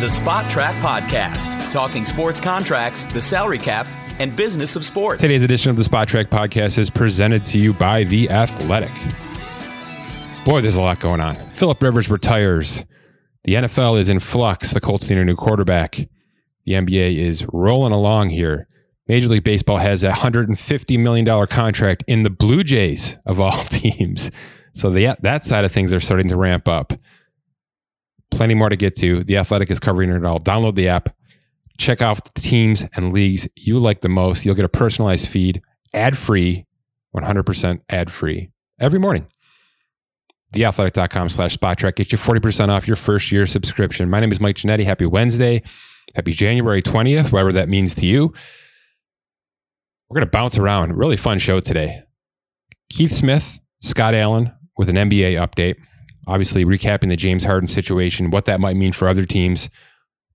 The Spotrac Podcast, talking sports contracts, the salary cap, and business of sports. Today's edition of the Spotrac Podcast is presented to you by The Athletic. Boy, there's a lot going on. Philip Rivers retires. The NFL is in flux. The Colts need a new quarterback. The NBA is rolling along here. Major League Baseball has a $150 million contract in the Blue Jays of all teams. So the, that side of things are starting to ramp up. Plenty more to get to. The Athletic is covering it all. Download the app. Check out the teams and leagues you like the most. You'll get a personalized feed, ad free, 100% ad free every morning. Theathletic.com slash spotrac gets you 40% off your first year subscription. My name is Mike Ginnitti. Happy Wednesday. Happy January 20th, whatever that means to you. We're going to bounce around. Really fun show today. Keith Smith, Scott Allen with an NBA update. Obviously, recapping the James Harden situation, what that might mean for other teams.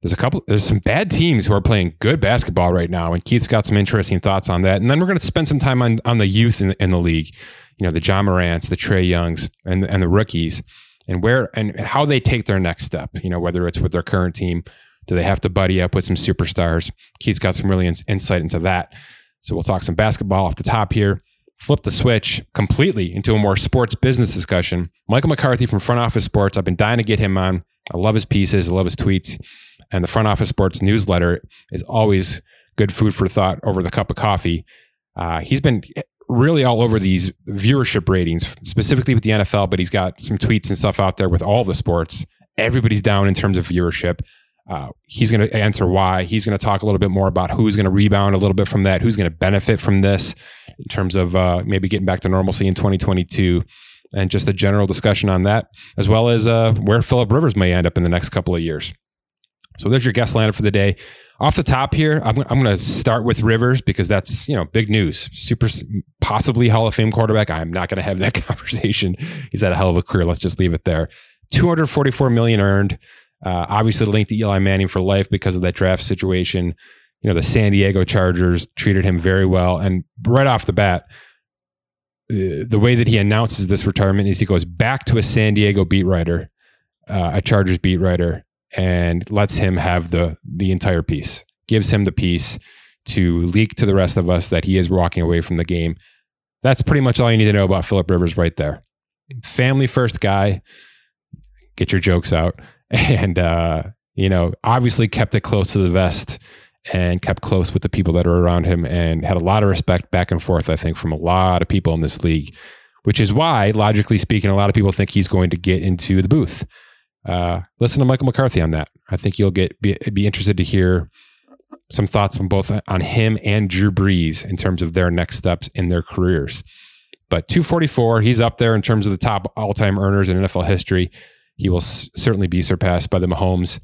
There's a couple, there's some bad teams who are playing good basketball right now. And Keith's got some interesting thoughts on that. And then we're going to spend some time on, on the youth in, in the league, you know, the Ja Morants, the Trae Youngs, and, and the rookies, and where and how they take their next step, you know, whether it's with their current team. Do they have to buddy up with some superstars? Keith's got some really in, insight into that. So we'll talk some basketball off the top here. Flip the switch completely into a more sports business discussion. Michael McCarthy from Front Office Sports. I've been dying to get him on. I love his pieces. I love his tweets. And the Front Office Sports newsletter is always good food for thought over the cup of coffee. Uh, he's been really all over these viewership ratings, specifically with the NFL, but he's got some tweets and stuff out there with all the sports. Everybody's down in terms of viewership. Uh, he's going to answer why. He's going to talk a little bit more about who's going to rebound a little bit from that, who's going to benefit from this in terms of uh, maybe getting back to normalcy in 2022, and just a general discussion on that, as well as uh, where Philip Rivers may end up in the next couple of years. So there's your guest lineup for the day. Off the top here, I'm, I'm going to start with Rivers because that's you know big news. Super, possibly Hall of Fame quarterback. I'm not going to have that conversation. He's had a hell of a career. Let's just leave it there. 244 million earned. Uh, obviously linked to Eli Manning for life because of that draft situation. You know, the San Diego Chargers treated him very well. And right off the bat, uh, the way that he announces this retirement is he goes back to a San Diego beat writer, uh, a Chargers beat writer, and lets him have the the entire piece. Gives him the piece to leak to the rest of us that he is walking away from the game. That's pretty much all you need to know about Philip Rivers right there. Family first guy. Get your jokes out and uh, you know obviously kept it close to the vest and kept close with the people that are around him and had a lot of respect back and forth i think from a lot of people in this league which is why logically speaking a lot of people think he's going to get into the booth. Uh, listen to michael mccarthy on that. I think you'll get be, be interested to hear some thoughts on both on him and drew brees in terms of their next steps in their careers. But 244 he's up there in terms of the top all-time earners in nfl history. He will s- certainly be surpassed by the Mahomes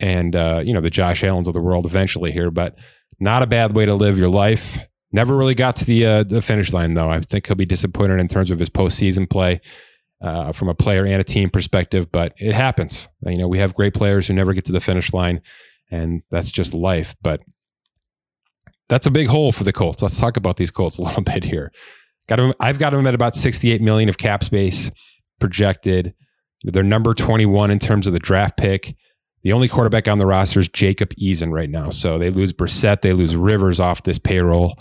and uh, you know the Josh Allen's of the world eventually here. But not a bad way to live your life. Never really got to the uh, the finish line though. I think he'll be disappointed in terms of his postseason play uh, from a player and a team perspective. But it happens. You know we have great players who never get to the finish line, and that's just life. But that's a big hole for the Colts. Let's talk about these Colts a little bit here. Got them, I've got them at about 68 million of cap space projected. They're number 21 in terms of the draft pick. The only quarterback on the roster is Jacob Eason right now. So they lose Brissett, they lose Rivers off this payroll.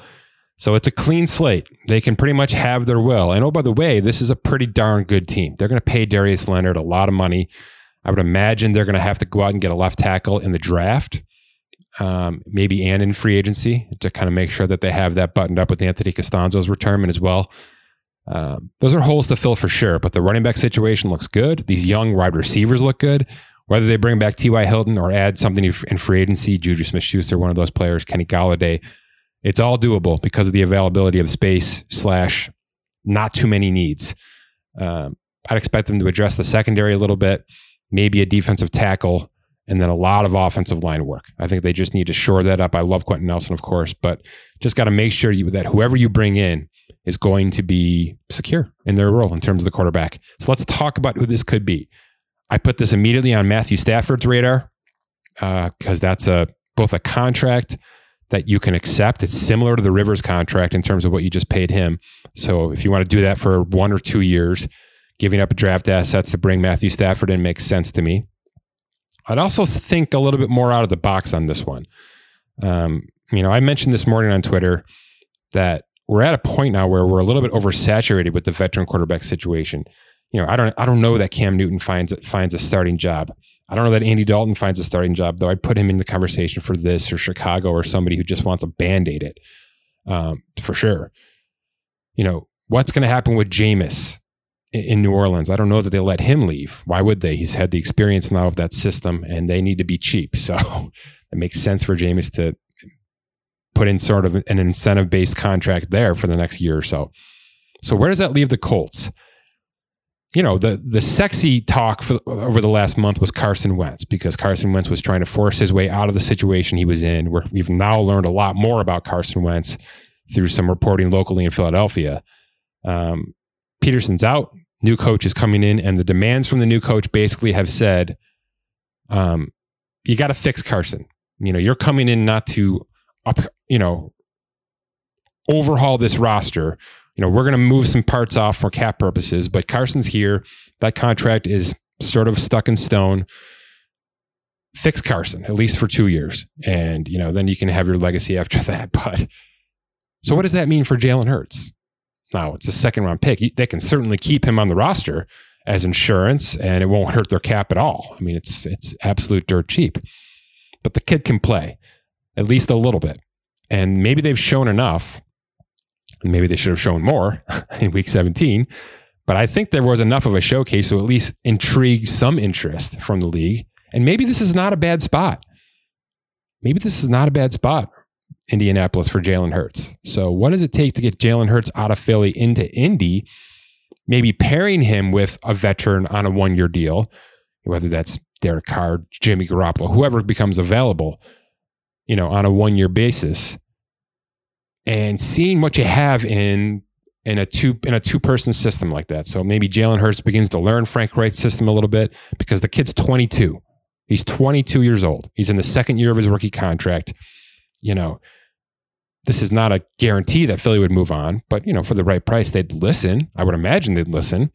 So it's a clean slate. They can pretty much have their will. And oh, by the way, this is a pretty darn good team. They're going to pay Darius Leonard a lot of money. I would imagine they're going to have to go out and get a left tackle in the draft, um, maybe and in free agency to kind of make sure that they have that buttoned up with Anthony Castonzo's retirement as well. Um, those are holes to fill for sure, but the running back situation looks good. These young wide receivers look good. Whether they bring back T.Y. Hilton or add something in free agency, Juju Smith Schuster, one of those players, Kenny Golladay, it's all doable because of the availability of space slash not too many needs. Um, I'd expect them to address the secondary a little bit, maybe a defensive tackle, and then a lot of offensive line work. I think they just need to shore that up. I love Quenton Nelson, of course, but just got to make sure you, that whoever you bring in is going to be secure in their role in terms of the quarterback. So let's talk about who this could be. I put this immediately on Matthew Stafford's radar because uh, that's a both a contract that you can accept. It's similar to the Rivers contract in terms of what you just paid him. So if you want to do that for one or two years, giving up draft assets to bring Matthew Stafford in makes sense to me. I'd also think a little bit more out of the box on this one. Um, you know, I mentioned this morning on Twitter that we're at a point now where we're a little bit oversaturated with the veteran quarterback situation. You know, I don't I don't know that Cam Newton finds finds a starting job. I don't know that Andy Dalton finds a starting job, though I'd put him in the conversation for this or Chicago or somebody who just wants to band-aid it. Um, for sure. You know, what's going to happen with Jameis in New Orleans? I don't know that they let him leave. Why would they? He's had the experience now of that system and they need to be cheap. So it makes sense for Jameis to put in sort of an incentive based contract there for the next year or so. So where does that leave the Colts? You know, the the sexy talk for, over the last month was Carson Wentz because Carson Wentz was trying to force his way out of the situation he was in. Where we've now learned a lot more about Carson Wentz through some reporting locally in Philadelphia. Um, Pederson's out, new coach is coming in, and the demands from the new coach basically have said, um, "You got to fix Carson. You know, you're coming in not to up, you know, overhaul this roster." You know, we're going to move some parts off for cap purposes, but Carson's here. That contract is sort of stuck in stone. Fix Carson, at least for two years. And, you know, then you can have your legacy after that. But so what does that mean for Jalen Hurts? Now, it's a second round pick. They can certainly keep him on the roster as insurance and it won't hurt their cap at all. I mean, it's it's absolute dirt cheap. But the kid can play at least a little bit. And maybe they've shown enough maybe they should have shown more in week 17. But I think there was enough of a showcase to at least intrigue some interest from the league. And maybe this is not a bad spot. Maybe this is not a bad spot, Indianapolis, for Jalen Hurts. So, what does it take to get Jalen Hurts out of Philly into Indy? Maybe pairing him with a veteran on a one year deal, whether that's Derek Carr, Jimmy Garoppolo, whoever becomes available, you know, on a one year basis and seeing what you have in in a two in a two person system like that. So maybe Jalen Hurts begins to learn Frank Reich's system a little bit because the kid's 22. He's 22 years old. He's in the second year of his rookie contract. You know, this is not a guarantee that Philly would move on, but you know, for the right price, they'd listen. I would imagine they'd listen.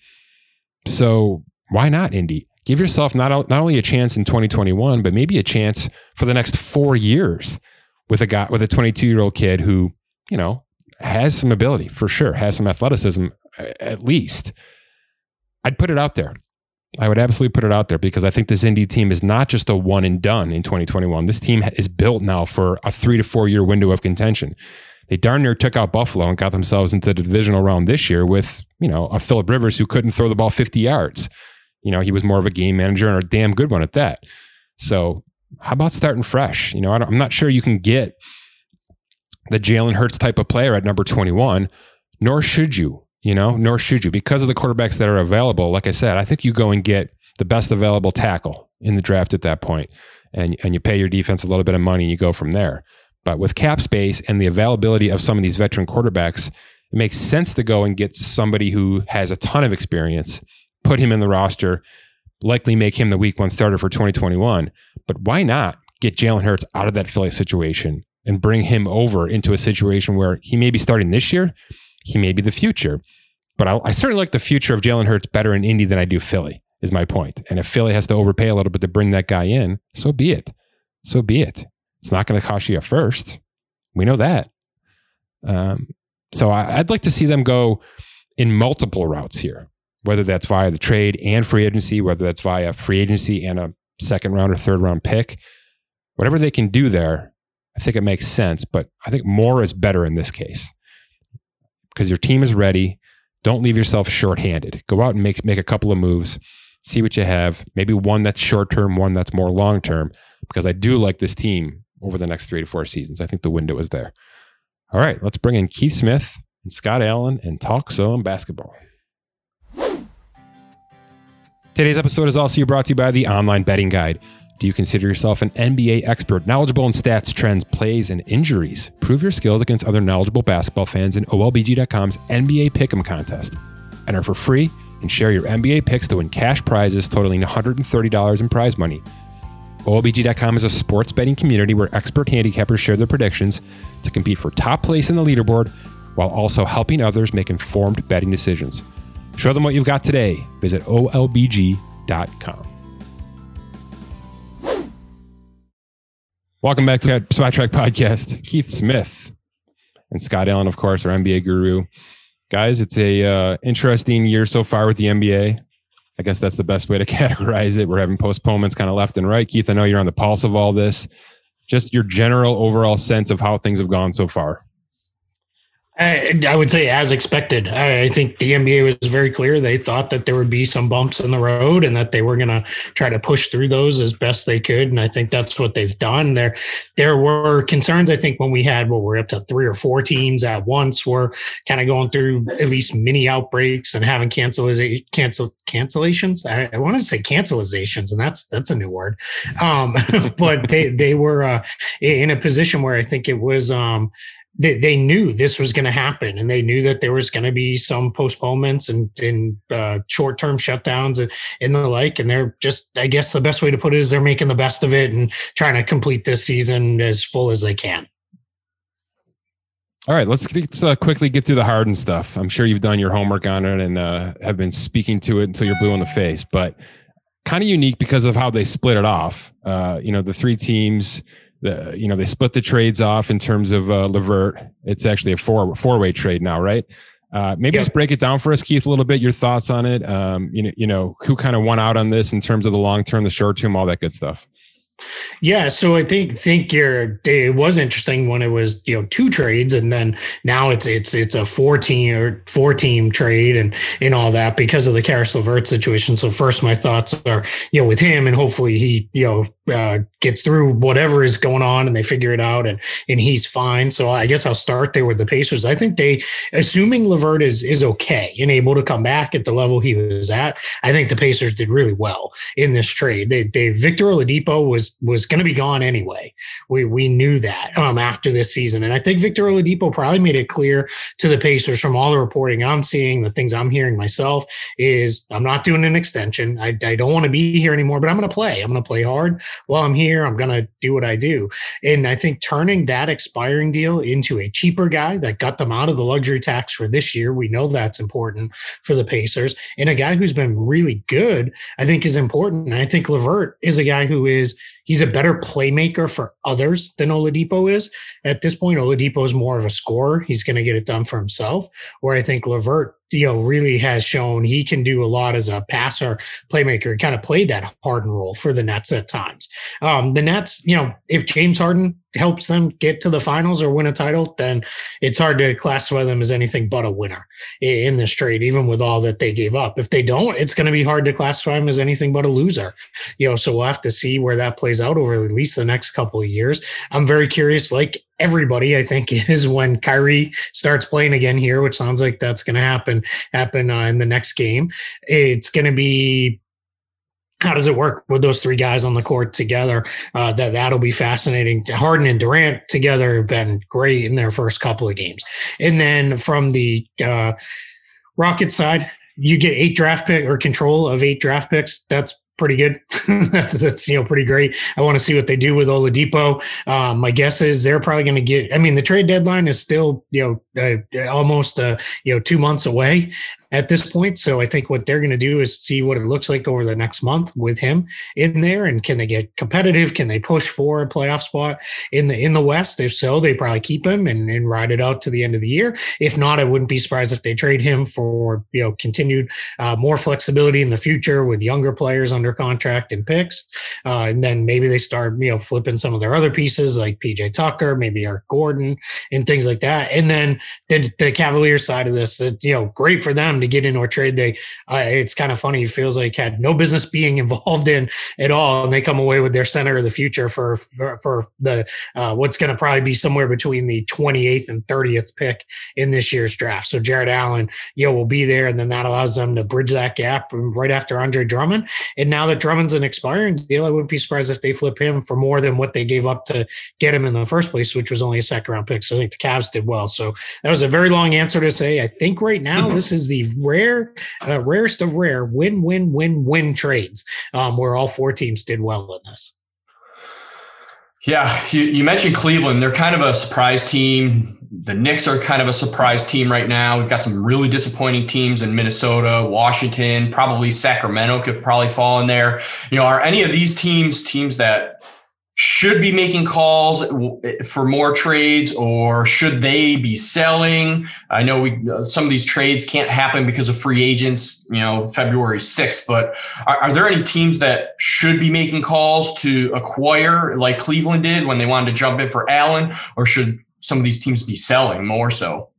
So why not Indy? Give yourself not not only a chance in 2021, but maybe a chance for the next four years with a guy with a 22 year old kid who you know, has some ability for sure, has some athleticism at least. I'd put it out there. I would absolutely put it out there because I think this Indy team is not just a one and done in 2021. This team is built now for a three to four year window of contention. They darn near took out Buffalo and got themselves into the divisional round this year with, you know, a Philip Rivers who couldn't throw the ball 50 yards. You know, he was more of a game manager and a damn good one at that. So how about starting fresh? You know, I am not sure you can get the Jalen Hurts type of player at number 21, nor should you, you know, nor should you because of the quarterbacks that are available. Like I said, I think you go and get the best available tackle in the draft at that point and, and you pay your defense a little bit of money and you go from there. But with cap space and the availability of some of these veteran quarterbacks, it makes sense to go and get somebody who has a ton of experience, put him in the roster, likely make him the week one starter for 2021. But why not get Jalen Hurts out of that Philly situation and bring him over into a situation where he may be starting this year, he may be the future. But I, I certainly like the future of Jalen Hurts better in Indy than I do Philly, is my point. And if Philly has to overpay a little bit to bring that guy in, so be it. So be it. It's not going to cost you a first. We know that. Um, so I, I'd like to see them go in multiple routes here, whether that's via the trade and free agency, whether that's via free agency and a second round or third round pick. Whatever they can do there, I think it makes sense, but I think more is better in this case because your team is ready. Don't leave yourself shorthanded. Go out and make make a couple of moves, see what you have. Maybe one that's short term, one that's more long term. Because I do like this team over the next three to four seasons. I think the window is there. All right, let's bring in Keith Smith and Scott Allen and talk some basketball. Today's episode is also brought to you by the Online Betting Guide. Do you consider yourself an NBA expert, knowledgeable in stats, trends, plays, and injuries? Prove your skills against other knowledgeable basketball fans in OLBG.com's NBA Pick'em contest. Enter for free and share your NBA picks to win cash prizes totaling $130 in prize money. OLBG.com is a sports betting community where expert handicappers share their predictions to compete for top place in the leaderboard while also helping others make informed betting decisions. Show them what you've got today. Visit OLBG.com. Welcome back to the Spotrac Podcast. Keith Smith and Scott Allen, of course, our NBA guru. Guys, it's a uh, interesting year so far with the NBA. I guess that's the best way to categorize it. We're having postponements kind of left and right. Keith, I know you're on the pulse of all this. Just your general overall sense of how things have gone so far. I, I, would say as expected. I, I, think the NBA was very clear. They thought that there would be some bumps in the road and that they were going to try to push through those as best they could. And I think that's what they've done. There, there were concerns. I think when we had, well, we're up to three or four teams at once, we're kind of going through at least mini outbreaks and having cancel, cancel cancellations. I, I wanted to say cancelizations, and that's that's a new word. Um, but they they were uh, in a position where I think it was. Um, they, they knew this was going to happen and they knew that there was going to be some postponements and, and uh, short-term shutdowns and, and the like and they're just i guess the best way to put it is they're making the best of it and trying to complete this season as full as they can. All right let's, let's uh, quickly get through the Harden stuff. I'm sure you've done your homework on it and uh, have been speaking to it until you're blue in the face but kind of unique because of how they split it off. Uh, you know the three teams the you know they split the trades off in terms of uh, LeVert. It's actually a four four way trade now, right? Uh, maybe yep. just break it down for us, Keith, a little bit. Your thoughts on it. Um, you know, you know, who kind of won out on this in terms of the long term, the short term, all that good stuff. Yeah, so I think think your it was interesting when it was you know two trades, and then now it's it's it's a four team or four team trade, and and all that because of the Caris LeVert situation. So first, my thoughts are you know with him, and hopefully he you know uh, gets through whatever is going on and they figure it out and and he's fine. So I guess I'll start there with the Pacers. I think they, assuming LeVert is is okay and able to come back at the level he was at, I think the Pacers did really well in this trade. They, they Victor Oladipo was was going to be gone anyway. We we knew that um, after this season, and I think Victor Oladipo probably made it clear to the Pacers from all the reporting I'm seeing, the things I'm hearing myself is I'm not doing an extension. I, I don't want to be here anymore, but I'm going to play. I'm going to play hard while I'm here. I'm going to do what I do. And I think turning that expiring deal into a cheaper guy that got them out of the luxury tax for this year, we know that's important for the Pacers. And a guy who's been really good, I think is important. I think LeVert is a guy who is he's a better playmaker for others than Oladipo is. At this point, Oladipo is more of a scorer. He's going to get it done for himself. Where I think LeVert you know, really has shown he can do a lot as a passer playmaker. He kind of played that Harden role for the Nets at times. Um, the Nets, you know, if James Harden helps them get to the finals or win a title, then it's hard to classify them as anything but a winner in this trade, even with all that they gave up. If they don't, it's going to be hard to classify them as anything but a loser. You know, so we'll have to see where that plays out over at least the next couple of years. I'm very curious, like everybody, I think, is when Kyrie starts playing again here, which sounds like that's going to happen happen uh, in the next game. It's going to be how does it work with those three guys on the court together? Uh, that that'll be fascinating. Harden and Durant together have been great in their first couple of games, and then from the uh, Rocket side, you get eight draft pick or control of eight draft picks. That's pretty good. That's you know pretty great. I want to see what they do with Oladipo. Um, my guess is they're probably going to get. I mean, the trade deadline is still you know uh, almost uh, you know two months away, at this point. So I think what they're going to do is see what it looks like over the next month with him in there, and can they get competitive? Can they push for a playoff spot in the in the West? If so, they probably keep him and, and ride it out to the end of the year. If not, I wouldn't be surprised if they trade him for you know continued uh, more flexibility in the future with younger players under contract and picks, uh, and then maybe they start you know flipping some of their other pieces like PJ Tucker, maybe Eric Gordon, and things like that. And then the, the Cavaliers side of this, that you know, great for them to get into a trade they uh, it's kind of funny. It feels like had no business being involved in at all, and they come away with their center of the future for for, for the uh, what's going to probably be somewhere between the 28th and 30th pick in this year's draft. So Jarrett Allen, you know, will be there, and then that allows them to bridge that gap right after Andre Drummond. And now that Drummond's an expiring deal, I wouldn't be surprised if they flip him for more than what they gave up to get him in the first place, which was only a second round pick. So I think the Cavs did well. So that was a very long answer to say. I think right now this is the rare, uh, rarest of rare win, win, win, win trades um, where all four teams did well in this. Yeah, you, you, mentioned Cleveland. They're kind of a surprise team. The Knicks are kind of a surprise team right now. We've got some really disappointing teams in Minnesota, Washington, probably Sacramento could probably fall in there. You know, are any of these teams teams that should be making calls for more trades or should they be selling? I know we uh, some of these trades can't happen because of free agents, you know, February 6th, but are, are, there any teams that should be making calls to acquire like Cleveland did when they wanted to jump in for Allen or should some of these teams be selling more so?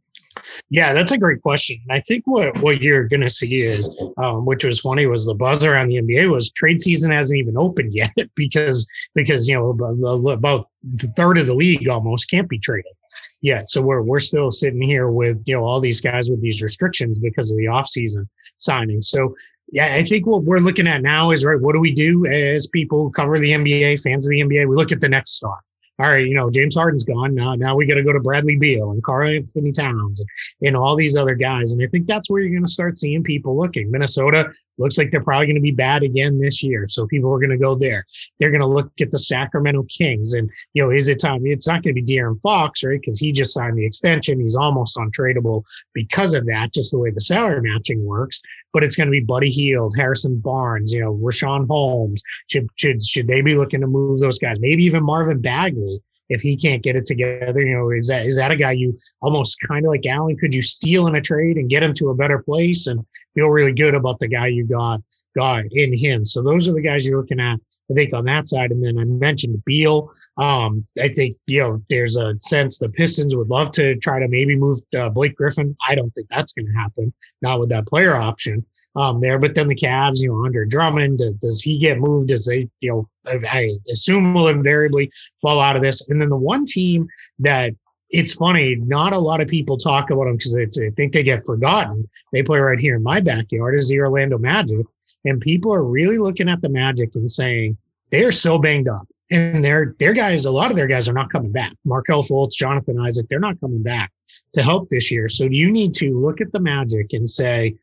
Yeah, that's a great question. I think what, what you're going to see is, um, which was funny, was the buzz around the NBA was trade season hasn't even opened yet because because you know about the third of the league almost can't be traded yet. So we're we're still sitting here with you know all these guys with these restrictions because of the offseason signings. So yeah, I think what we're looking at now is right. What do we do as people cover the NBA, fans of the NBA? We look at the next star all right, you know, James Harden's gone. Now, now we got to go to Bradley Beal and Karl-Anthony Towns and, and all these other guys. And I think that's where you're going to start seeing people looking. Minnesota looks like they're probably going to be bad again this year. So people are going to go there. They're going to look at the Sacramento Kings. And, you know, is it time? It's not going to be De'Aaron Fox, right? Because he just signed the extension. He's almost untradeable because of that, just the way the salary matching works. But it's going to be Buddy Hield, Harrison Barnes, you know, Richaun Holmes. Should, should, should they be looking to move those guys? Maybe even Marvin Bagley if he can't get it together, you know, is that is that a guy you almost kind of like Allen? Could you steal in a trade and get him to a better place and feel really good about the guy you got got in him? So those are the guys you're looking at. I think on that side, and then I mentioned Beal. Um, I think you know there's a sense the Pistons would love to try to maybe move uh, Blake Griffin. I don't think that's going to happen, not with that player option um, there. But then the Cavs, you know, Andre Drummond, does he get moved? Does they, you know, I assume will invariably fall out of this. And then the one team that it's funny, not a lot of people talk about them because I think they get forgotten. They play right here in my backyard is the Orlando Magic. And people are really looking at the Magic and saying they are so banged up. And their their guys, a lot of their guys are not coming back. Markelle Fultz, Jonathan Isaac, they're not coming back to help this year. So you need to look at the Magic and say,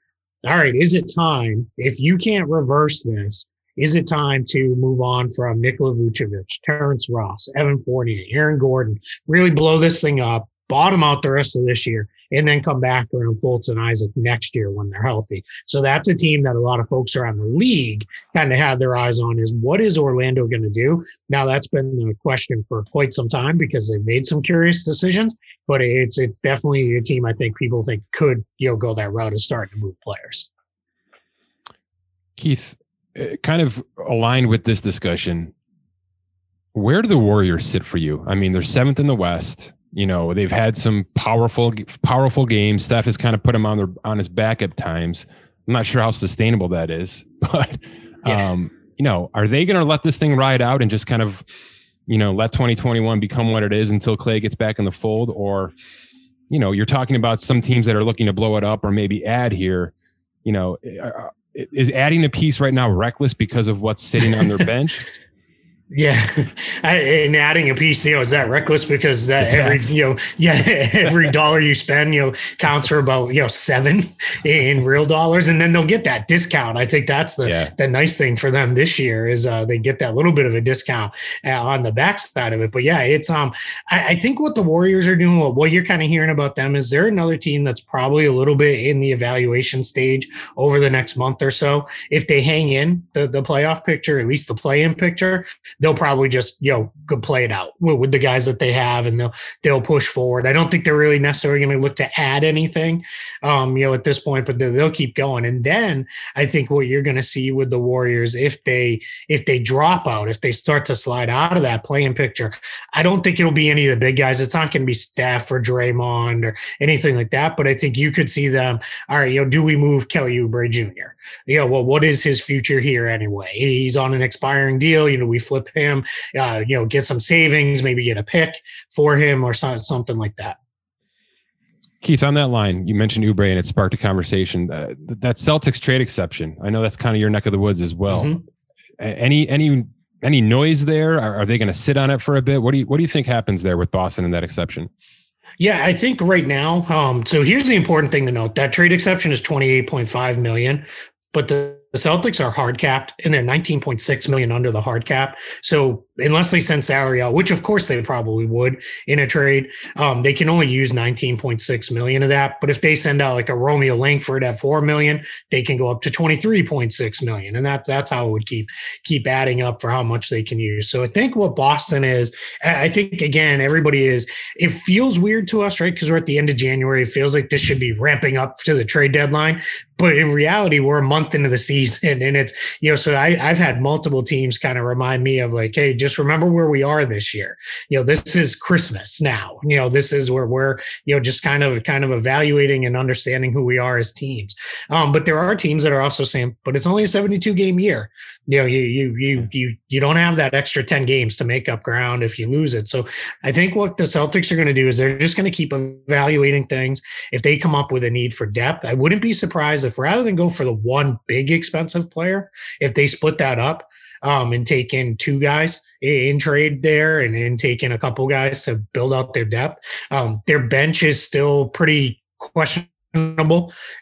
all right, is it time, if you can't reverse this, is it time to move on from Nikola Vucevic, Terrence Ross, Evan Fournier, Aaron Gordon, really blow this thing up, bottom out the rest of this year, and then come back around Fultz and Isaac next year when they're healthy. So that's a team that a lot of folks around the league kind of had their eyes on is what is Orlando going to do? Now that's been a question for quite some time because they've made some curious decisions, but it's it's definitely a team I think people think could you know go that route of starting to move players. Keith, kind of aligned with this discussion, where do the Warriors sit for you? I mean, they're seventh in the West. You know, they've had some powerful, powerful games. Steph has kind of put him on their on his back at times. I'm not sure how sustainable that is, but yeah. um, you know, are they going to let this thing ride out and just kind of, you know, let 2021 become what it is until Clay gets back in the fold? Or, you know, you're talking about some teams that are looking to blow it up or maybe add here. You know, is adding a piece right now reckless because of what's sitting on their bench? Yeah, and adding a piece, you know, is that reckless because that every you know, yeah, every dollar you spend, you know, counts for about you know seven in real dollars, and then they'll get that discount. I think that's the yeah. the nice thing for them this year is uh, they get that little bit of a discount uh, on the backside of it. But yeah, it's um, I, I think what the Warriors are doing, what, what you're kind of hearing about them is they're another team that's probably a little bit in the evaluation stage over the next month or so. If they hang in the the playoff picture, at least the play in picture they'll probably just you know go play it out with, with, the guys that they have, and they'll they'll push forward. I don't think they're really necessarily going to look to add anything, um, you know, at this point, but they'll, keep going. And then I think what you're going to see with the Warriors, if they if they drop out, if they start to slide out of that playing picture, I don't think it'll be any of the big guys. It's not going to be Steph or Draymond or anything like that. But I think you could see them. All right, you know, do we move Kelly Oubre Jr.? Know, well, what is his future here anyway? He's on an expiring deal. You know, we flip him, uh, you know, get some savings, maybe get a pick for him or something like that. Keith, on that line, you mentioned Oubre and it sparked a conversation. Uh, that Celtics trade exception, I know that's kind of your neck of the woods as well. Mm-hmm. Any any any noise there? Are, are they going to sit on it for a bit? What do you what do you think happens there with Boston and that exception? Yeah, I think right now. Um, so here's the important thing to note: that trade exception is 28.5 million, but the Celtics are hard capped and they're 19.6 million under the hard cap. So unless they send salary out, which of course they probably would in a trade, um, they can only use 19.6 million of that. But if they send out like a Romeo Langford at four million, they can go up to 23.6 million. And that, that's how it would keep keep adding up for how much they can use. So I think what Boston is, I think again, everybody is, it feels weird to us, right? Because we're at the end of January. It feels like this should be ramping up to the trade deadline. But in reality, we're a month into the season and it's, you know, so I, I've had multiple teams kind of remind me of like, hey, just remember where we are this year. You know, this is Christmas now. You know, this is where we're, you know, just kind of kind of evaluating and understanding who we are as teams. Um, but there are teams that are also saying, but it's only a 72 game year. You know, you you you you you don't have that extra 10 games to make up ground if you lose it. So I think what the Celtics are going to do is they're just going to keep evaluating things. If they come up with a need for depth, I wouldn't be surprised if rather than go for the one big expensive player, if they split that up um, and take in two guys in trade there and, and take in a couple guys to build out their depth. Um, their bench is still pretty questionable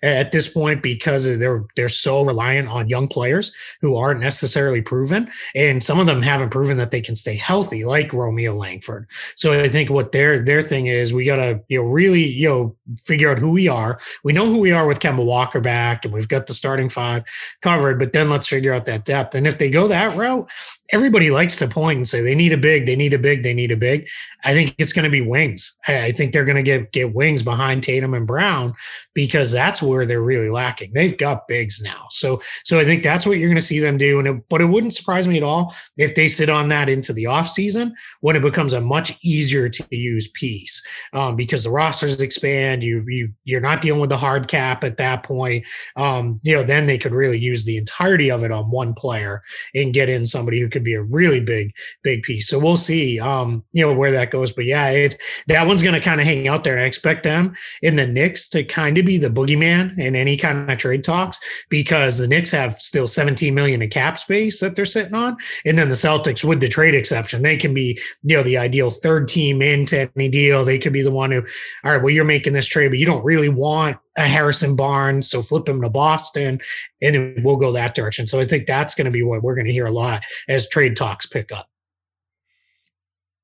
at this point because they're they're so reliant on young players who aren't necessarily proven and some of them haven't proven that they can stay healthy like Romeo Langford. So I think what their their thing is we got to you know really you know figure out who we are. We know who we are with Kemba Walker back and we've got the starting five covered but then let's figure out that depth. And if they go that route, everybody likes to point and say they need a big, they need a big, they need a big. I think it's going to be wings. I think they're going to get get wings behind Tatum and Brown because that's where they're really lacking. They've got bigs now, so so I think that's what you're going to see them do. And it, but it wouldn't surprise me at all if they sit on that into the off season when it becomes a much easier to use piece um, because the rosters expand. You you you're not dealing with the hard cap at that point. Um, you know, then they could really use the entirety of it on one player and get in somebody who could be a really big, big piece. So we'll see, um, you know, where that goes. But yeah, it's that one's going to kind of hang out there. I expect them in the Knicks to kind of be the boogeyman in any kind of trade talks because the Knicks have still 17 million in cap space that they're sitting on. And then the Celtics, with the trade exception, they can be, you know, the ideal third team into any deal. They could be the one who, all right, well, you're making this trade, but you don't really want Harrison Barnes, so flip him to Boston, and we'll go that direction. So I think that's going to be what we're going to hear a lot as trade talks pick up.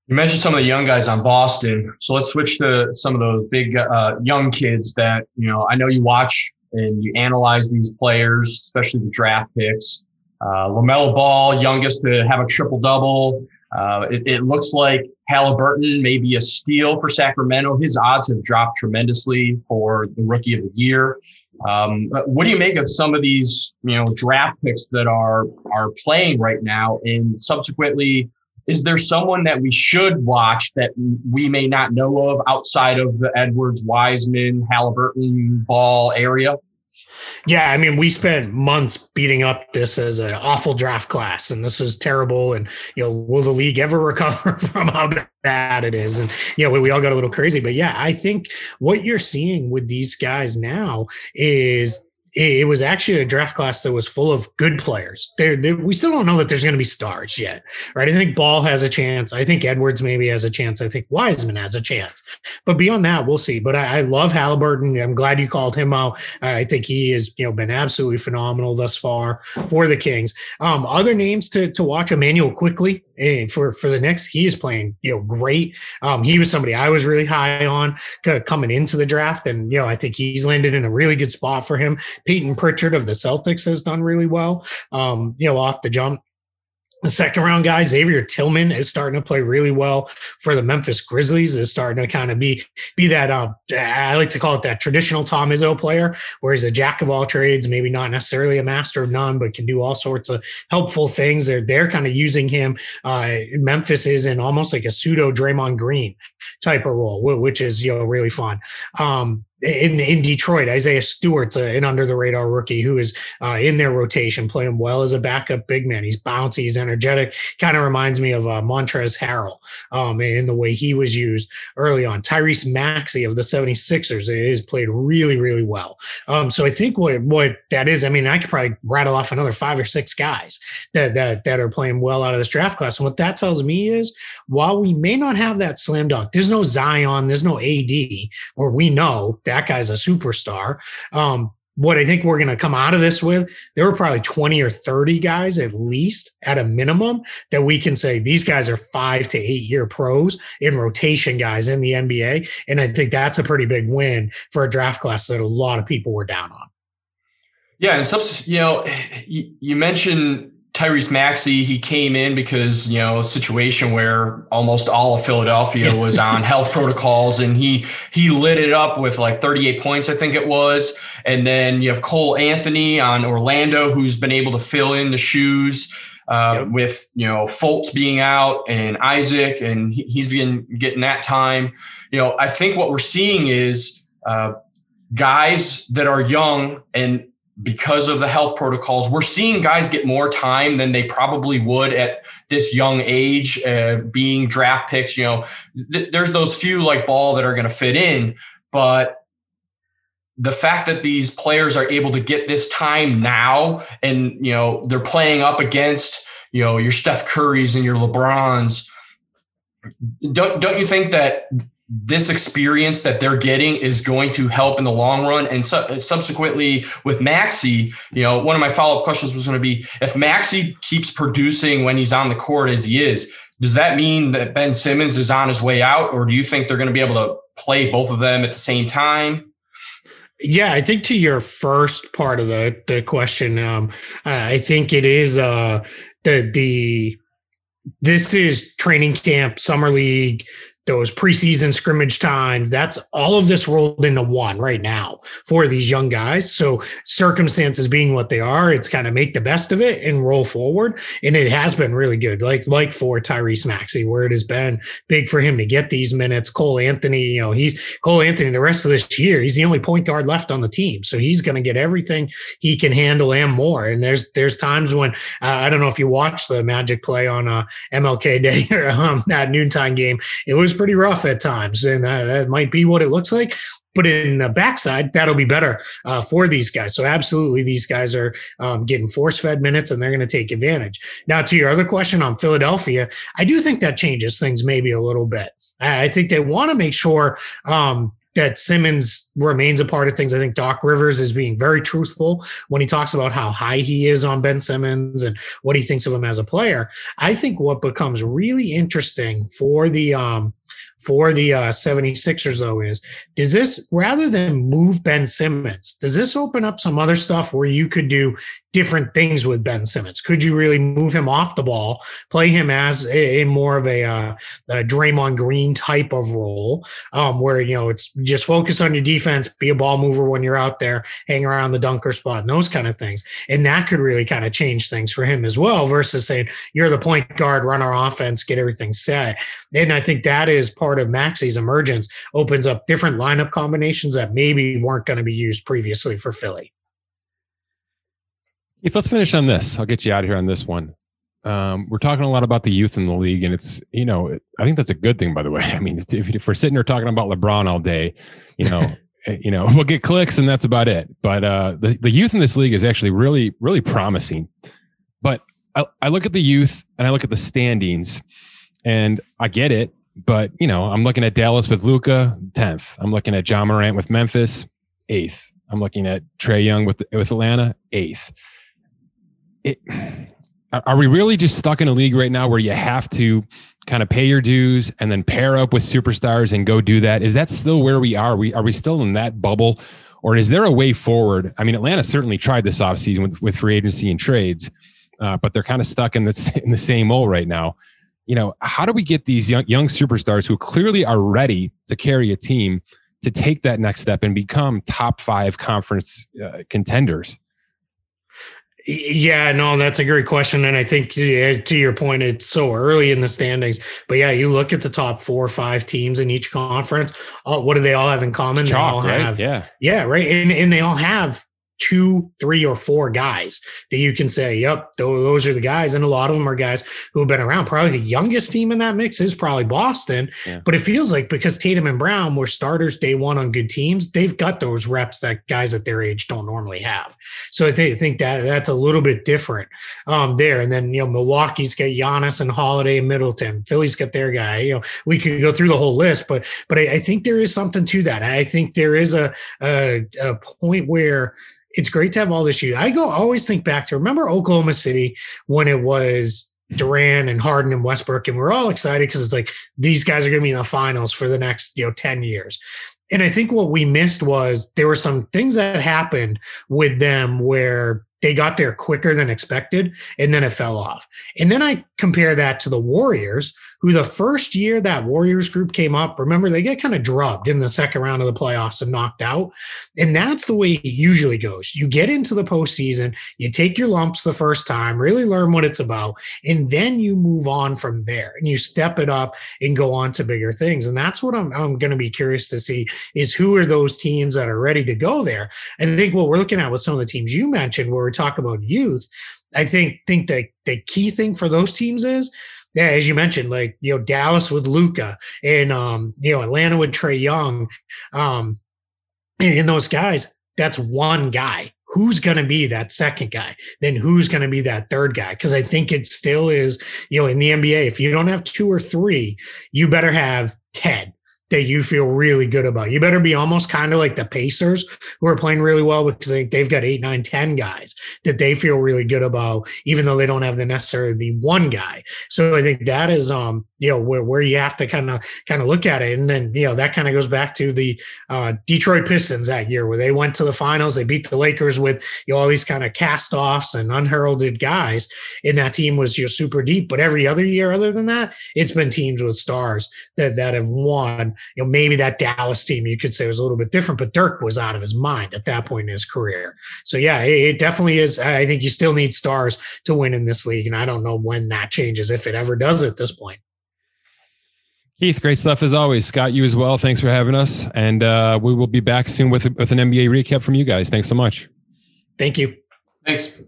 You mentioned some of the young guys on Boston, so let's switch to some of those big uh, young kids that you know. I know you watch and you analyze these players, especially the draft picks. Uh, Lamelo Ball, youngest to have a triple double. Uh, it, it, looks like Halliburton may be a steal for Sacramento. His odds have dropped tremendously for the rookie of the year. Um, what do you make of some of these, you know, draft picks that are are playing right now? And subsequently, is there someone that we should watch that we may not know of outside of the Edwards, Wiseman, Halliburton, Ball area? Yeah, I mean, we spent months beating up this as an awful draft class, and this is terrible. And you know, will the league ever recover from how bad it is? And you know, we, we all got a little crazy. But yeah, I think what you're seeing with these guys now is it was actually a draft class that was full of good players. There, we still don't know that there's going to be stars yet, right? I think Ball has a chance. I think Edwards maybe has a chance. I think Wiseman has a chance. But beyond that, we'll see. But I, I love Halliburton. I'm glad you called him out. I think he has, you know, been absolutely phenomenal thus far for the Kings. Um, other names to to watch: Emmanuel Quickley eh, for for the Knicks. He is playing, you know, great. Um, he was somebody I was really high on coming into the draft, and you know, I think he's landed in a really good spot for him. Peyton Pritchard of the Celtics has done really well. Um, you know, off the jump the second round guy, Xavier Tillman, is starting to play really well for the Memphis Grizzlies. Is starting to kind of be be that uh, I like to call it that traditional Tom Izzo player, where he's a jack of all trades, maybe not necessarily a master of none, but can do all sorts of helpful things. They're they're kind of using him. Uh, Memphis is in almost like a pseudo Draymond Green type of role, which is you know really fun. Um, in in Detroit, Isaiah Stewart's a, an under the radar rookie who is uh, in their rotation, playing well as a backup big man. He's bouncy, he's energetic. Kind of reminds me of uh, Montrezl Harrell um, in the way he was used early on. Tyrese Maxey of the 76ers has played really, really well. Um, so I think what what that is, I mean, I could probably rattle off another five or six guys that that that are playing well out of this draft class. And what that tells me is, while we may not have that slam dunk, there's no Zion, there's no AD, or we know that that guy's a superstar. Um, what I think we're going to come out of this with, there were probably 20 or 30 guys at least at a minimum that we can say these guys are five to eight year pros in rotation guys in the NBA. And I think that's a pretty big win for a draft class that a lot of people were down on. Yeah. And some, you know, you mentioned Tyrese Maxey, he came in because, you know, a situation where almost all of Philadelphia was on health protocols and he he lit it up with like 38 points, I think it was. And then you have Cole Anthony on Orlando, who's been able to fill in the shoes. Uh, yep. with you know Fultz being out and Isaac, and he's been getting that time. You know, I think what we're seeing is uh, guys that are young and because of the health protocols, we're seeing guys get more time than they probably would at this young age, uh, being draft picks. You know, th- there's those few like ball that are going to fit in, but the fact that these players are able to get this time now and, you know, they're playing up against, you know, your Steph Currys and your LeBrons. Don't, don't you think that this experience that they're getting is going to help in the long run. And su- subsequently with Maxey, you know, one of my follow up questions was going to be if Maxey keeps producing when he's on the court as he is, does that mean that Ben Simmons is on his way out, or do you think they're going to be able to play both of them at the same time? Yeah, I think to your first part of the the question, um, I think it is uh, the the this is training camp, summer league, those preseason scrimmage times that's all of this rolled into one right now for these young guys. So circumstances being what they are it's kind of make the best of it and roll forward. And it has been really good. Like like for tyrese maxey where it has been big for him to get these minutes. Cole anthony you know he's cole anthony the rest of this year he's the only point guard left on the team. So he's going to get everything he can handle and more. And there's there's times when uh, i don't know if you watched the magic play on uh, mlk day or um, that noontime game. It was pretty rough at times, and uh, that might be what it looks like. But in the backside, that'll be better uh, for these guys. So absolutely, these guys are um, getting force fed minutes, and they're going to take advantage. Now, to your other question on Philadelphia, I do think that changes things maybe a little bit. I think they want to make sure um, that Simmons remains a part of things. I think Doc Rivers is being very truthful when he talks about how high he is on Ben Simmons and what he thinks of him as a player. I think what becomes really interesting for the um, for the uh, 76ers, though, is does this rather than move Ben Simmons, does this open up some other stuff where you could do different things with Ben Simmons? Could you really move him off the ball, play him as a, a more of a, uh, a Draymond Green type of role, um, where you know it's just focus on your defense, be a ball mover when you're out there, hang around the dunker spot, and those kind of things, and that could really kind of change things for him as well. Versus saying you're the point guard, run our offense, get everything set, and I think that is part of Maxey's emergence opens up different lineup combinations that maybe weren't going to be used previously for Philly. If let's finish on this. I'll get you out of here on this one. Um, we're talking a lot about the youth in the league, and it's you know I think that's a good thing. By the way, I mean if, if we're sitting here talking about LeBron all day, you know. Eh, you know, we'll get clicks and that's about it. But uh, the, the youth in this league is actually really, really promising. But I, I look at the youth and I look at the standings and I get it. But, you know, I'm looking at Dallas with Luka 10th. I'm looking at Ja Morant with Memphis, 8th. I'm looking at Trae Young with, with Atlanta, 8th it, are we really just stuck in a league right now where you have to kind of pay your dues and then pair up with superstars and go do that? Is that still where we are? We are we still in that bubble, or is there a way forward? I mean, Atlanta certainly tried this offseason with with free agency and trades, uh, but they're kind of stuck in the in the same hole right now. You know, how do we get these young young superstars who clearly are ready to carry a team to take that next step and become top five conference uh, contenders? Yeah, no, that's a great question. And I think yeah, to your point, it's so early in the standings. But yeah, you look at the top four or five teams in each conference. Uh, what do they all have in common? Chalk, they all right? have, yeah. Yeah, right. And, and they all have two, three, or four guys that you can say, yep, those are the guys. And a lot of them are guys who have been around. Probably the youngest team in that mix is probably Boston. Yeah. But it feels like because Tatum and Brown were starters day one on good teams, they've got those reps that guys at their age don't normally have. So I th- think that that's a little bit different um, there. And then, you know, Milwaukee's got Giannis and Holiday and Middleton. Philly's got their guy. You know, we could go through the whole list, but but I, I think there is something to that. I think there is a, a, a point where it's great to have all this youth. I go always think back to remember Oklahoma City when it was Durant and Harden and Westbrook, and we're all excited because it's like these guys are going to be in the finals for the next you know ten years. And I think what we missed was there were some things that happened with them where they got there quicker than expected and then it fell off. And then I compare that to the Warriors, who the first year that Warriors group came up, remember they get kind of drubbed in the second round of the playoffs and knocked out. And that's the way it usually goes. You get into the postseason, you take your lumps the first time, really learn what it's about, and then you move on from there and you step it up and go on to bigger things. And that's what I'm, I'm going to be curious to see is who are those teams that are ready to go there. I think what we're looking at with some of the teams you mentioned, where we talk about youth, I think think that the key thing for those teams is yeah, as you mentioned, like you know Dallas with Luka and um, you know Atlanta with Trae Young, um, and those guys. That's one guy. Who's going to be that second guy? Then who's going to be that third guy? Because I think it still is, you know, in the NBA, if you don't have two or three, you better have ten that you feel really good about. You better be almost kind of like the Pacers who are playing really well because they, they've got eight, nine, ten guys that they feel really good about, even though they don't have the necessarily the one guy. So I think that is um you know where, where you have to kind of kind of look at it and then you know that kind of goes back to the uh, detroit pistons that year where they went to the finals they beat the lakers with you know all these kind of cast offs and unheralded guys and that team was you know, super deep but every other year other than that it's been teams with stars that that have won you know maybe that dallas team you could say was a little bit different but dirk was out of his mind at that point in his career so yeah it, it definitely is i think you still need stars to win in this league and i don't know when that changes if it ever does at this point Keith, great stuff as always. Scott, you as well. Thanks for having us. And uh, we will be back soon with, with an NBA recap from you guys. Thanks so much. Thank you. Thanks.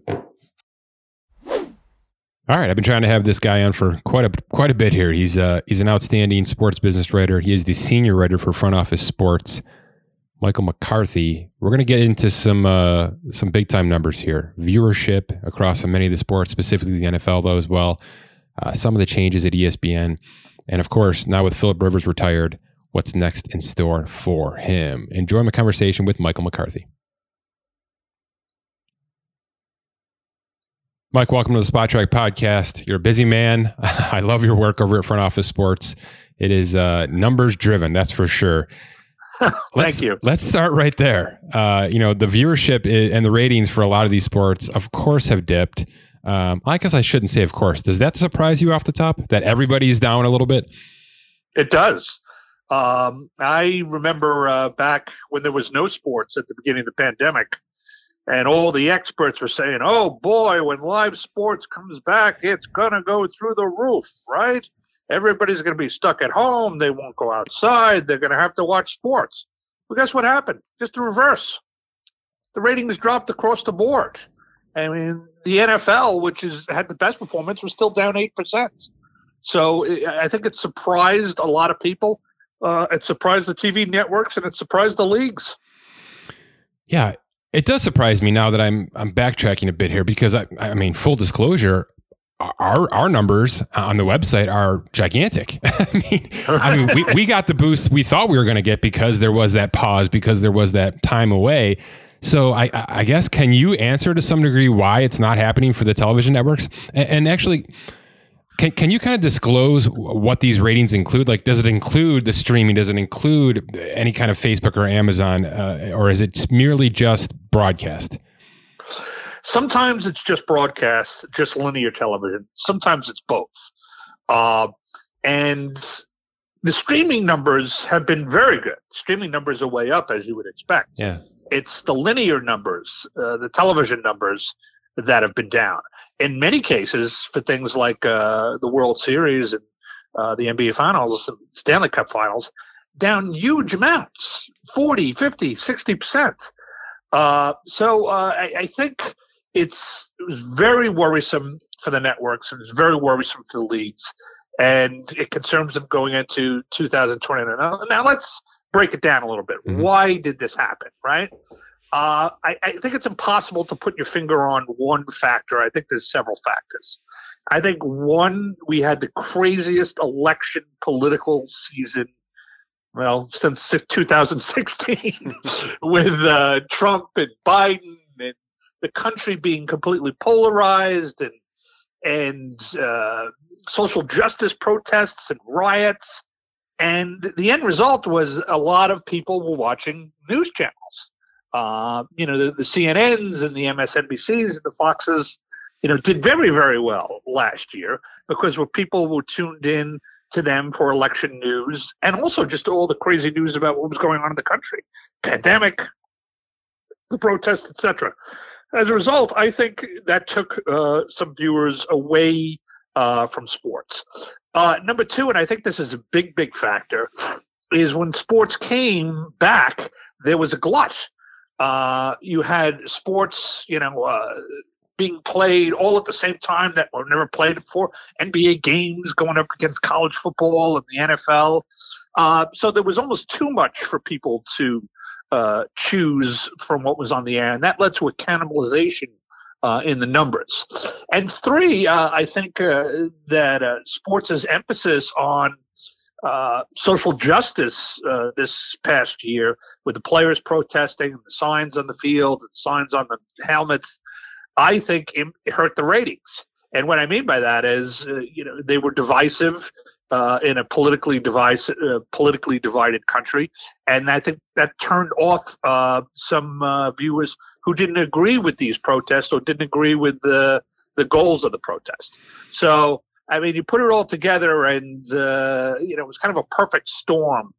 All right, I've been trying to have this guy on for quite a quite a bit here. He's uh, he's an outstanding sports business writer. He is the senior writer for Front Office Sports. Michael McCarthy. We're going to get into some uh, some big time numbers here. Viewership across many of the sports, specifically the NFL, though as well. Uh, some of the changes at ESPN. And of course, now with Philip Rivers retired, what's next in store for him? Enjoy my conversation with Michael McCarthy. Mike, welcome to the Spotrac podcast. You're a busy man. I love your work over at Front Office Sports. It is uh, numbers driven, that's for sure. Thank let's, you. Let's start right there. Uh, you know, the viewership and the ratings for a lot of these sports, of course, have dipped. Um, I guess I shouldn't say, of course. Does that surprise you off the top that everybody's down a little bit? It does. Um, I remember uh, back when there was no sports at the beginning of the pandemic, and all the experts were saying, "Oh boy, when live sports comes back, it's gonna go through the roof, right? Everybody's gonna be stuck at home. They won't go outside. They're gonna have to watch sports." Well, guess what happened? Just the reverse. The ratings dropped across the board. I mean, the NFL, which is had the best performance, was still down eight percent. So I think it surprised a lot of people. Uh, it surprised the TV networks, and it surprised the leagues. Yeah, it does surprise me now that I'm I'm backtracking a bit here because I I mean full disclosure. Our our numbers on the website are gigantic. I mean, I mean, we, we got the boost we thought we were going to get because there was that pause, because there was that time away. So I, I guess can you answer to some degree why it's not happening for the television networks? And, and actually, can can you kind of disclose what these ratings include? Like, does it include the streaming? Does it include any kind of Facebook or Amazon, uh, or is it merely just broadcast? Sometimes it's just broadcast, just linear television. Sometimes it's both. Uh, and the streaming numbers have been very good. Streaming numbers are way up, as you would expect. Yeah it's the linear numbers, uh, the television numbers that have been down. In many cases, for things like uh, the World Series and uh, the NBA Finals and Stanley Cup Finals, down huge amounts 40, 50, 60%. Uh, so uh, I, I, think it's it was very worrisome for the networks and it's very worrisome for the leagues, and it concerns them going into 2020. Now, now let's break it down a little bit. Mm-hmm. Why did this happen? Right? Uh, I, I, think it's impossible to put your finger on one factor. I think there's several factors. I think one, we had the craziest election political season, well, since 2016, with uh, Trump and Biden and the country being completely polarized and and uh, social justice protests and riots. And the end result was a lot of people were watching news channels uh, you know, the, the, CNNs and the MSNBCs and the Foxes, you know, did very, very well last year because where people were tuned in to them for election news and also just all the crazy news about what was going on in the country, pandemic, the protests, etc. As a result, I think that took uh, some viewers away uh, from sports. Uh, number two, and I think this is a big, big factor, is when sports came back, there was a glut uh, you had sports, you know, uh, being played all at the same time that were never played before. NBA games going up against college football and the NFL. Uh, so there was almost too much for people to uh, choose from what was on the air, and that led to a cannibalization uh, in the numbers. And three, uh, I think uh, that uh, sports' emphasis on uh, social justice uh, this past year with the players protesting and the signs on the field and signs on the helmets, I think it hurt the ratings. And what I mean by that is, uh, you know, they were divisive uh, in a politically divisive, uh, politically divided country, and I think that turned off some viewers who didn't agree with these protests or didn't agree with the the goals of the protest. So I mean, you put it all together, and uh, you know, it was kind of a perfect storm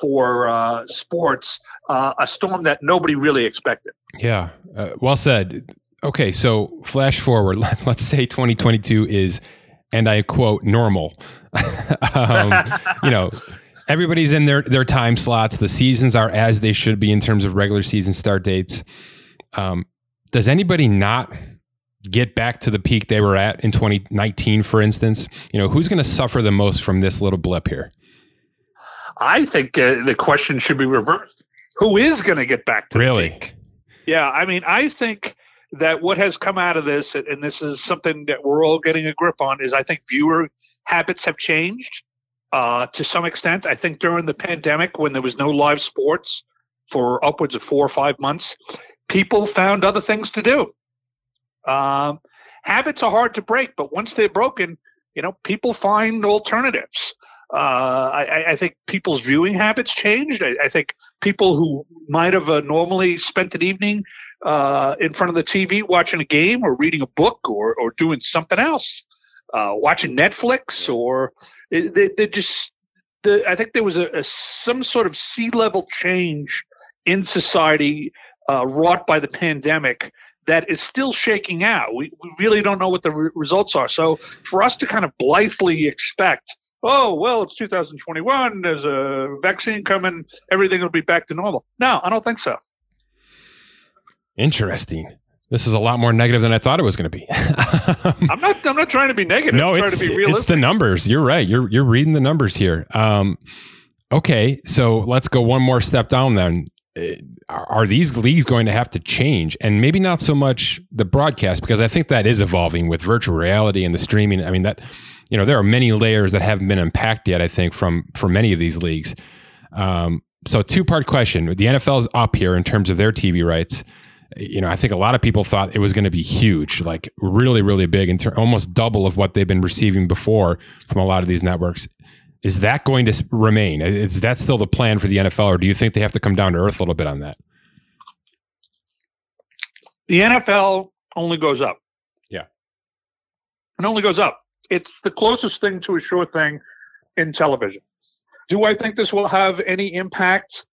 for uh, sports, uh, a storm that nobody really expected. Yeah, uh, well said. Okay, so flash forward. Let's say 2022 is, and I quote, normal. um, you know, everybody's in their their time slots. The seasons are as they should be in terms of regular season start dates. Um, does anybody not get back to the peak they were at in 2019, for instance? You know, who's going to suffer the most from this little blip here? I think uh, the question should be reversed. Who is going to get back to really? the peak? Yeah, I mean, I think that what has come out of this, and this is something that we're all getting a grip on, is I think viewer habits have changed uh, to some extent. I think during the pandemic, when there was no live sports for upwards of four or five months, people found other things to do. Um, habits are hard to break, but once they're broken, you know, people find alternatives. Uh, I, I, think people's viewing habits changed. I, I think people who might have uh, normally spent an evening uh, in front of the TV watching a game or reading a book or, or doing something else, uh, watching Netflix or they, they just. The, I think there was a, a, some sort of sea level change in society uh, wrought by the pandemic that is still shaking out. We, we really don't know what the re- results are. So for us to kind of blithely expect, oh, well, it's 2021, there's a vaccine coming, everything will be back to normal. No, I don't think so. Interesting. This is a lot more negative than I thought it was going to be. I'm not. I'm not trying to be negative. No, I'm it's, it's the numbers. You're right. You're you're reading the numbers here. Um, okay, so let's go one more step down then are these leagues going to have to change? And maybe not so much the broadcast because i think that is evolving with virtual reality and the streaming. I mean that you know there are many layers that haven't been unpacked yet i think from from many of these leagues. Um, so two part question. The nfl is up here in terms of their tv rights. You know i think a lot of people thought it was going to be huge like really really big and ter- almost double of what they've been receiving before from a lot of these networks is that going to remain? Is that still the plan for the NFL, or do you think they have to come down to earth a little bit on that? The NFL only goes up. Yeah. It only goes up. It's the closest thing to a sure thing in television. Do I think this will have any impact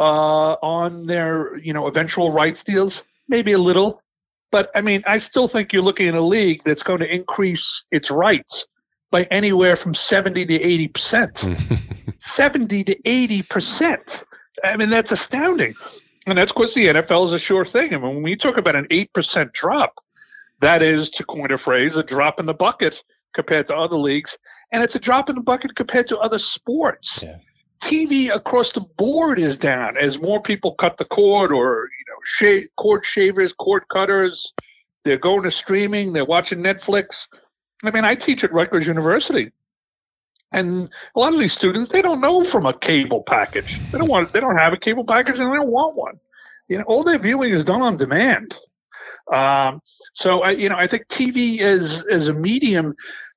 uh, on their, you know, eventual rights deals? Maybe a little. But I mean, I still think you're looking at a league that's going to increase its rights by anywhere from 70 to 80 percent. 70 to 80 percent. I mean, that's astounding. And that's because the NFL is a sure thing. And when we talk about an 8% drop, that is, to coin a phrase, a drop in the bucket compared to other leagues. And it's a drop in the bucket compared to other sports. Yeah. TV across the board is down as more people cut the cord or, you know, shave, cord shavers, cord cutters. They're going to streaming. They're watching Netflix. I mean, I teach at Rutgers University. And a lot of these students, they don't know from a cable package. They don't want, they don't have a cable package and they don't want one. You know, all their viewing is done on demand. Um, so I, you know, I think TV as as a medium,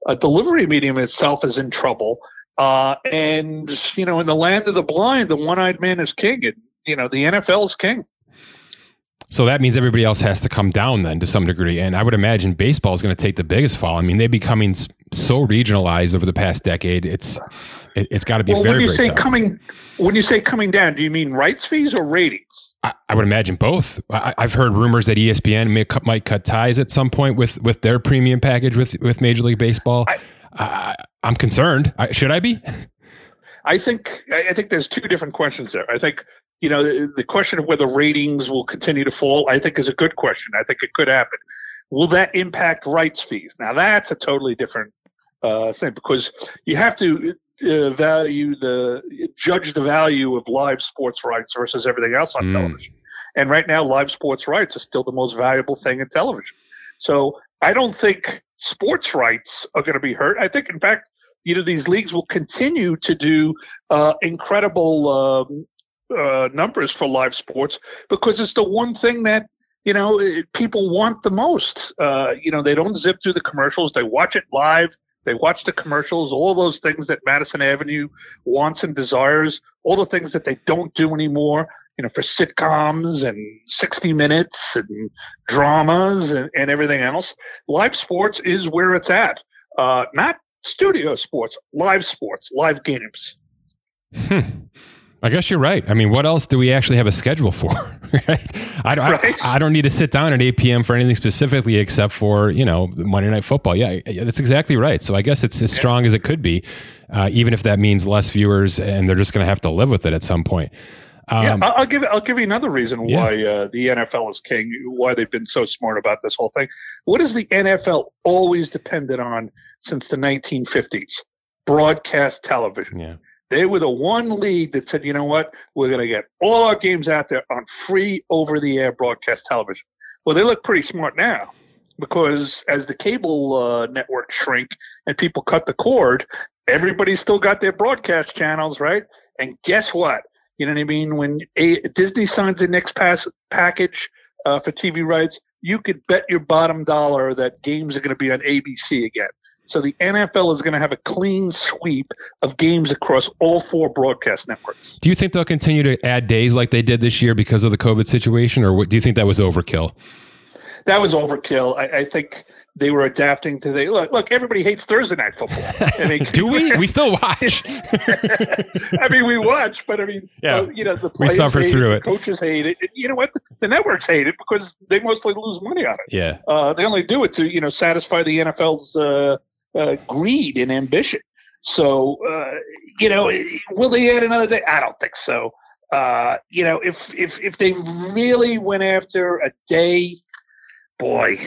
a delivery medium itself is in trouble. Uh, and you know, in the land of the blind, the one-eyed man is king, and you know, the NFL is king. So that means everybody else has to come down then to some degree. And I would imagine baseball is going to take the biggest fall. I mean, they're becoming so regionalized over the past decade. It's it, has got to be well, very. When you say tough. coming, when you say coming down, do you mean rights fees or ratings? I, I would imagine both. I, have heard rumors that ESPN may, might cut ties at some point with with their premium package with with Major League Baseball. I, I, I'm concerned. should I be? I think I think there's two different questions there. I think you know, the, the question of whether ratings will continue to fall, I think is a good question. I think it could happen. Will that impact rights fees? Now, that's a totally different uh, thing because you have to uh, value the judge the value of live sports rights versus everything else on mm. television. And right now, live sports rights are still the most valuable thing in television. So I don't think sports rights are going to be hurt. I think, in fact, you know, these leagues will continue to do uh, incredible um, uh, numbers for live sports because it's the one thing that you know people want the most. Uh, you know, they don't zip through the commercials; they watch it live. They watch the commercials, all those things that Madison Avenue wants and desires, all the things that they don't do anymore. You know, for sitcoms and 60 Minutes and dramas and, and everything else, live sports is where it's at. Uh, not studio sports, live sports, live games. I guess you're right. I mean, what else do we actually have a schedule for? right? I, right. I, I, don't need to sit down at 8 p.m. for anything specifically except for, you know, Monday Night Football. Yeah, that's exactly right. So I guess it's as strong as it could be, uh, even if that means less viewers and they're just going to have to live with it at some point. Um, yeah, I'll give I'll give you another reason yeah. why uh, the NFL is king. Why they've been so smart about this whole thing. What has the NFL always depended on since the 1950s? Broadcast television. Yeah. They were the one league that said, you know what, we're going to get all our games out there on free over the air broadcast television. Well, they look pretty smart now because as the cable uh, networks shrink and people cut the cord, everybody's still got their broadcast channels, right? And guess what? You know what I mean? When a, Disney signs the next pass package uh, for TV rights, you could bet your bottom dollar that games are going to be on ABC again. So the NFL is going to have a clean sweep of games across all four broadcast networks. Do you think they'll continue to add days like they did this year because of the COVID situation, or do you think that was overkill? That was overkill. I, I think they were adapting to the look. Look, everybody hates Thursday night football. I mean, Do we? we still watch. I mean, we watch, but I mean, yeah, uh, you know, the we suffer through it, it. Coaches hate it. You know what? The networks hate it because they mostly lose money on it. Yeah, uh, they only do it to you know satisfy the NFL's uh, uh, greed and ambition. So, uh, you know, will they add another day? I don't think so. Uh, you know, if if if they really went after a day, boy,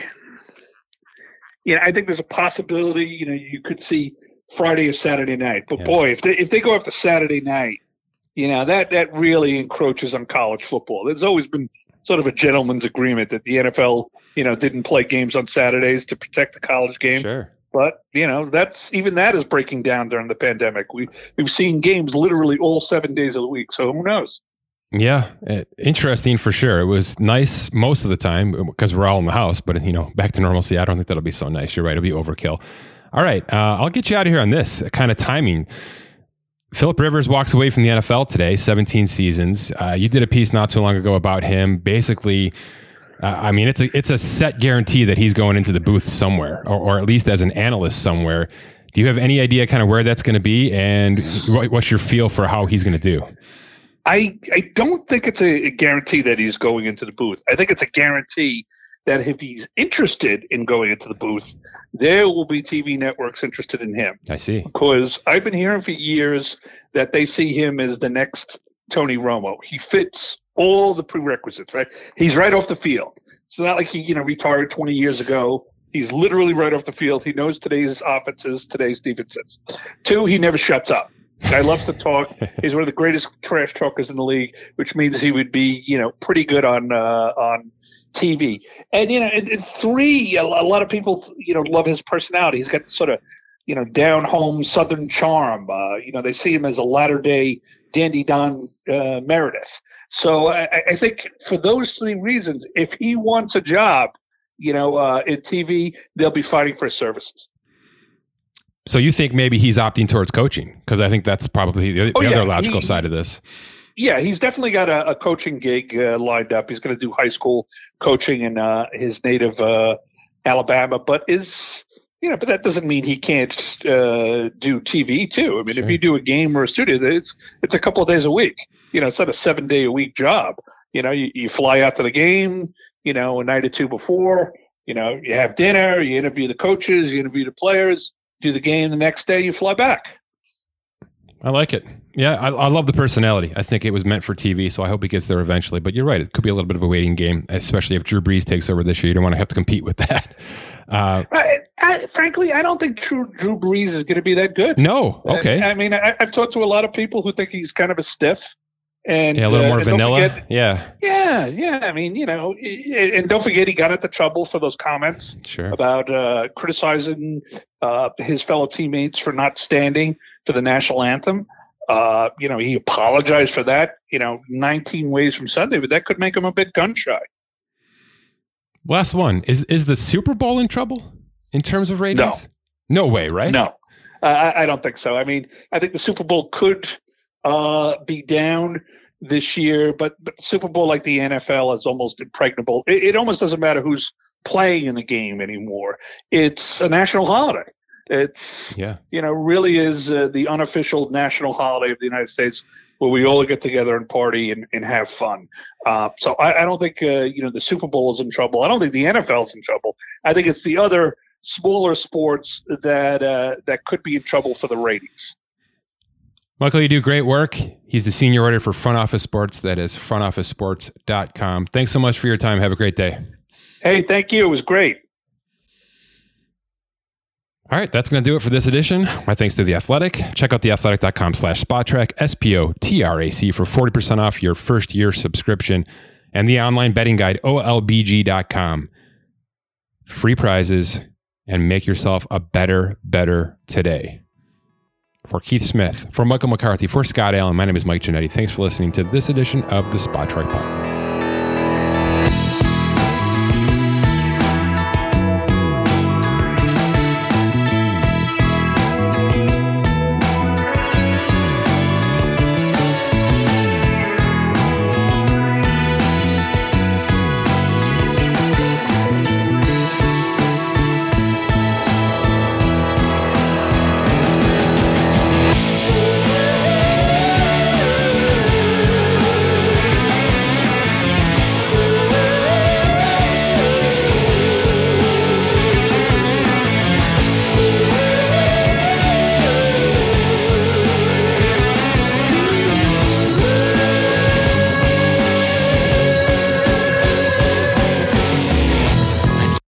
you know, I think there's a possibility. You know, you could see Friday or Saturday night. But yeah. boy, if they if they go after Saturday night, you know that that really encroaches on college football. There's always been sort of a gentleman's agreement that the NFL, you know, didn't play games on Saturdays to protect the college game. Sure. But you know, that's even that is breaking down during the pandemic. We we've seen games literally all seven days of the week. So who knows? Yeah, eh, interesting for sure. It was nice most of the time because we're all in the house. But you know, back to normalcy, I don't think that'll be so nice. You're right; it'll be overkill. All right, uh, I'll get you out of here on this kind of timing. Philip Rivers walks away from the NFL today, 17 seasons. Uh, you did a piece not too long ago about him, basically uh, I mean, it's a it's a set guarantee that he's going into the booth somewhere, or, or at least as an analyst somewhere. Do you have any idea kind of where that's going to be, and what's your feel for how he's going to do? I I don't think it's a guarantee that he's going into the booth. I think it's a guarantee that if he's interested in going into the booth, there will be TV networks interested in him. I see. Because I've been hearing for years that they see him as the next Tony Romo. He fits all the prerequisites, right? He's right off the field. It's not like he, you know, retired 20 years ago. He's literally right off the field. He knows today's offenses, today's defenses. Two, he never shuts up. Guy loves to talk. He's one of the greatest trash talkers in the league, which means he would be, you know, pretty good on uh, on TV. And you know, and, and three, a, a lot of people, you know, love his personality. He's got sort of, you know, down home Southern charm. Uh, you know, they see him as a latter day Dandy Don uh, Meredith. So I, I think for those three reasons, if he wants a job, you know, uh, in TV, they'll be fighting for his services. So you think maybe he's opting towards coaching? Because I think that's probably the, Oh, the yeah, other logical he- side of this. Yeah, he's definitely got a, a coaching gig uh, lined up. He's going to do high school coaching in uh, his native uh, Alabama, but is you know, but that doesn't mean he can't uh, do TV too. I mean, Sure. if you do a game or a studio, it's it's a couple of days a week. You know, it's not a seven day a week job. You know, you, you fly out to the game. You know, a night or two before. You know, you have dinner. You interview the coaches. You interview the players. Do the game the next day. You fly back. I like it. Yeah, I, I love the personality. I think it was meant for TV, so I hope he gets there eventually. But you're right; it could be a little bit of a waiting game, especially if Drew Brees takes over this year. You don't want to have to compete with that. Uh, I, I, frankly, I don't think Drew, Drew Brees is going to be that good. no, okay, I, I mean, I, I've talked to a lot of people who think he's kind of a stiff, and yeah, a little uh, more vanilla. forget- yeah, yeah, yeah. I mean, you know, and don't forget he got into trouble for those comments sure. about uh, criticizing uh, his fellow teammates for not standing for the national anthem. Uh, you know, he apologized for that. You know, 19 ways from Sunday, but that could make him a bit gun shy. Last one is is the Super Bowl in trouble in terms of ratings? No, way, right? No, uh, I, I don't think so. I mean, I think the Super Bowl could uh, be down this year, but, but Super Bowl, like the NFL, is almost impregnable. It, it almost doesn't matter who's playing in the game anymore. It's a national holiday. It's Yeah, you know really is uh, the unofficial national holiday of the United States where we all get together and party and, and have fun. Uh, so I, I don't think uh, you know the Super Bowl is in trouble. I don't think the NFL is in trouble. I think it's the other smaller sports that uh, that could be in trouble for the ratings. Michael, you do great work. He's the senior writer for Front Office Sports. That is frontofficesports.com. Thanks so much for your time. Have a great day. Hey, thank you. It was great. All right, that's going to do it for this edition. My thanks to The Athletic. Check out theathletic.com slash spotrac, S-P-O-T-R-A-C for 40% off your first year subscription and the online betting guide, OLBG.com. Free prizes and make yourself a better, better today. For Keith Smith, for Michael McCarthy, for Scott Allen, my name is Mike Ginnitti. Thanks for listening to this edition of the Spotrac Podcast.